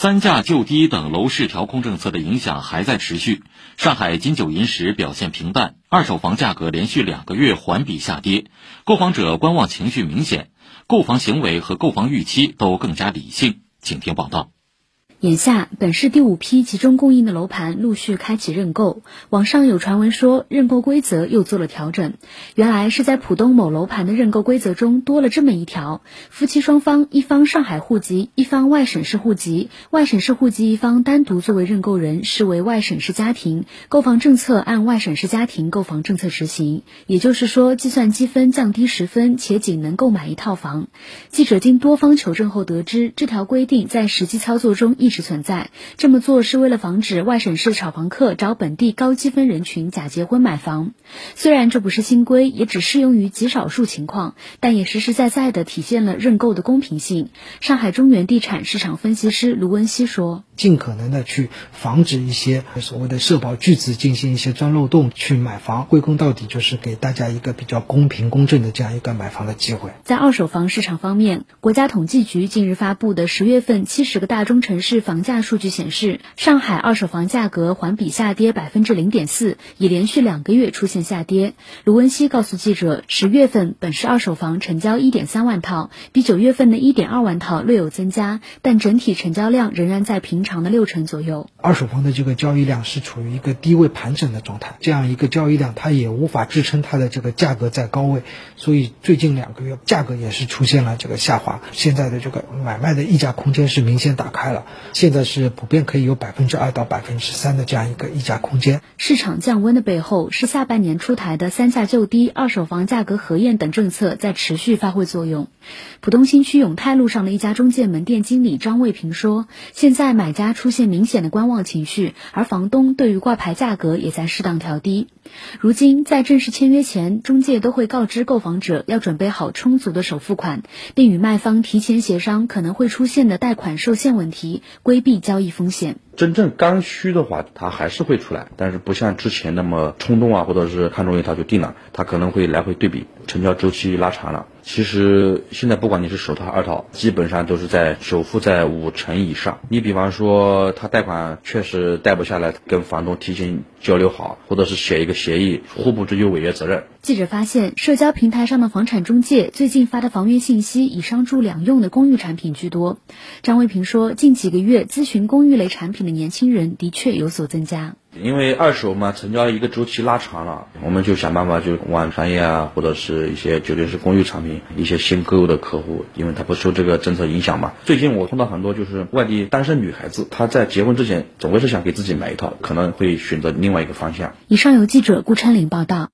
三价就低等楼市调控政策的影响还在持续。上海金九银十表现平淡，二手房价格连续两个月环比下跌，购房者观望情绪明显，购房行为和购房预期都更加理性。请听报道。眼下，本市第五批集中供应的楼盘陆续开启认购。网上有传闻说，认购规则又做了调整。原来是在浦东某楼盘的认购规则中多了这么一条：夫妻双方一方上海户籍，一方外省市户籍，外省市户籍一方单独作为认购人，视为外省市家庭，购房政策按外省市家庭购房政策执行。也就是说，计算积分降低十分，且仅能购买一套房。记者经多方求证后得知，这条规定在实际操作中一。一直存在，这么做是为了防止外省市炒房客找本地高积分人群假结婚买房。虽然这不是新规，也只适用于极少数情况，但也实实在在的体现了认购的公平性。上海中原地产市场分析师卢文熙说。尽可能的去防止一些所谓的社保巨资进行一些钻漏洞去买房，归根到底就是给大家一个比较公平公正的这样一个买房的机会。在二手房市场方面，国家统计局近日发布的十月份七十个大中城市房价数据显示，上海二手房价格环比下跌百分之零点四，已连续两个月出现下跌。卢文熙告诉记者，十月份本市二手房成交一点三万套，比九月份的一点二万套略有增加，但整体成交量仍然在平常。的六成左右，二手房的这个交易量是处于一个低位盘整的状态，这样一个交易量它也无法支撑它的这个价格在高位，所以最近两个月价格也是出现了这个下滑。现在的这个买卖的溢价空间是明显打开了，现在是普遍可以有百分之二到百分之三的这样一个溢价空间。市场降温的背后是下半年出台的三价就低、二手房价格核验等政策在持续发挥作用。浦东新区永泰路上的一家中介门店经理张卫平说：“现在买家。”出现明显的观望情绪，而房东对于挂牌价格也在适当调低。如今在正式签约前，中介都会告知购房者要准备好充足的首付款，并与卖方提前协商可能会出现的贷款受限问题，规避交易风险。真正刚需的话，它还是会出来，但是不像之前那么冲动啊，或者是看中一套就定了，它可能会来回对比，成交周期拉长了。其实现在不管你是首套、二套，基本上都是在首付在五成以上。你比方说他贷款确实贷不下来，跟房东提前交流好，或者是写一个协议，互不追究违约责任。记者发现，社交平台上的房产中介最近发的房源信息以商住两用的公寓产品居多。张卫平说，近几个月咨询公寓类产品的年轻人的确有所增加。因为二手嘛，成交一个周期拉长了，我们就想办法就往商业啊，或者是一些酒店式公寓产品，一些新购入的客户，因为他不受这个政策影响嘛。最近我碰到很多就是外地单身女孩子，她在结婚之前总归是想给自己买一套，可能会选择另外一个方向。以上由记者顾琛林报道。